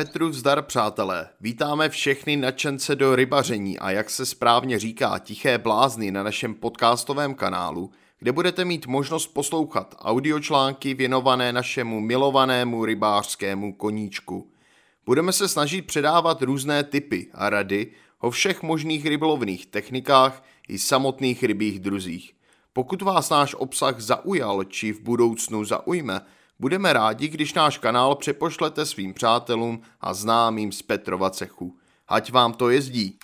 Petru vzdar přátelé, vítáme všechny nadšence do rybaření a jak se správně říká tiché blázny na našem podcastovém kanálu, kde budete mít možnost poslouchat audiočlánky věnované našemu milovanému rybářskému koníčku. Budeme se snažit předávat různé typy a rady o všech možných rybolovných technikách i samotných rybích druzích. Pokud vás náš obsah zaujal či v budoucnu zaujme, budeme rádi, když náš kanál přepošlete svým přátelům a známým z Petrova cechu. Ať vám to jezdí!